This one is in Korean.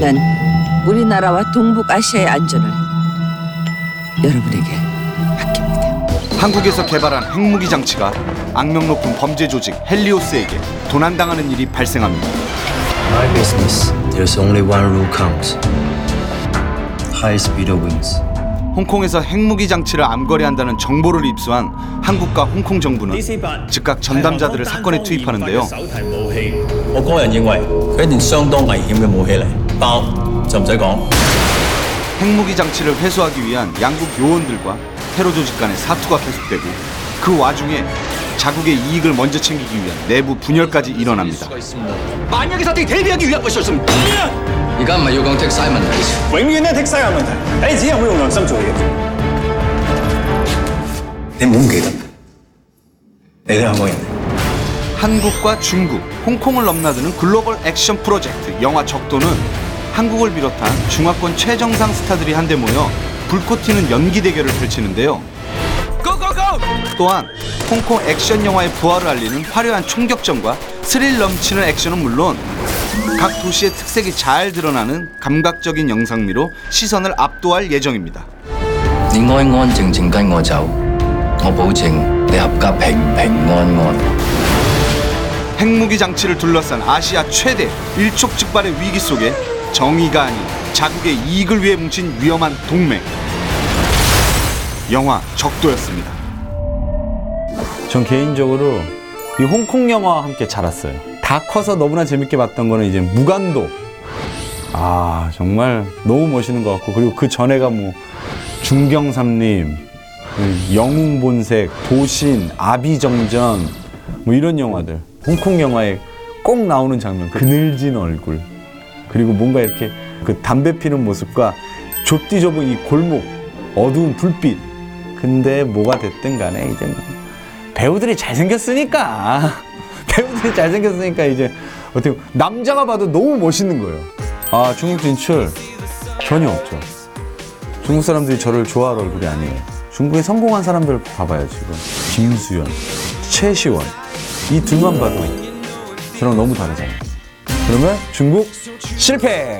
난 우리나라와 동북아시아의 안전을 여러분에게 맡깁니다. 한국에서 개발한 핵무기 장치가 악명 높은 범죄 조직 헬리오스에게 도난당하는 일이 발생합니다. My business, there's only one rule counts. High speed wins. 홍콩에서 핵무기 장치를 암거래한다는 정보를 입수한 한국과 홍콩 정부는 즉각 전담자들을 사건에 투입하는데요. 手提武器，我個人認為佢一件相當危險嘅武器嚟，爆就唔使講。 핵무기 장치를 회수하기 위한 양국 요원들과 테러 조직 간의 사투가 계속되고 그 와중에 자국의 이익을 먼저 챙기기 위한 내부 분열까지 일어납니다. 만약에 사태에 대비하기 위한 것이었습니다. 而家唔係要講剔晒問題。永遠都係剔晒有問題，你只係會用良心做嘢。你唔好唔記得，你都係香港人。 한국과 중국, 홍콩을 넘나드는 글로벌 액션 프로젝트 영화 적도는 한국을 비롯한 중화권 최정상 스타들이 한데 모여 불꽃 튀는 연기 대결을 펼치는데요. 또한 홍콩 액션 영화의 부활을 알리는 화려한 총격전과 스릴 넘치는 액션은 물론 각 도시의 특색이 잘 드러나는 감각적인 영상미로 시선을 압도할 예정입니다. 你安安靜靜跟我走，我保證你合格平平安安。 핵무기 장치를 둘러싼 아시아 최대 일촉즉발의 위기 속에 정의가 아닌 자국의 이익을 위해 뭉친 위험한 동맹. 영화 적도였습니다. 전 개인적으로 이 홍콩 영화와 함께 자랐어요. 다 커서 너무나 재밌게 봤던 거는 이제 무간도. 아 정말 너무 멋있는 것 같고 그리고 그 전에가 뭐 중경삼림, 그 영웅본색, 도신, 아비정전 뭐 이런 영화들. 홍콩 영화에 꼭 나오는 장면. 그 그늘진 얼굴. 그리고 뭔가 이렇게 그 담배 피는 모습과 좁디 좁은 이 골목, 어두운 불빛. 근데 뭐가 됐든 간에 이제 뭐 배우들이 잘생겼으니까 배우들이 잘생겼으니까 이제 어떻게 남자가 봐도 너무 멋있는 거예요. 아 중국 진출 전혀 없죠. 중국 사람들이 저를 좋아할 얼굴이 아니에요. 중국에 성공한 사람들 봐봐요 지금 김수현, 최시원 이 둘만 봐도 저랑 너무 다르잖아요. 그러면 중국 실패.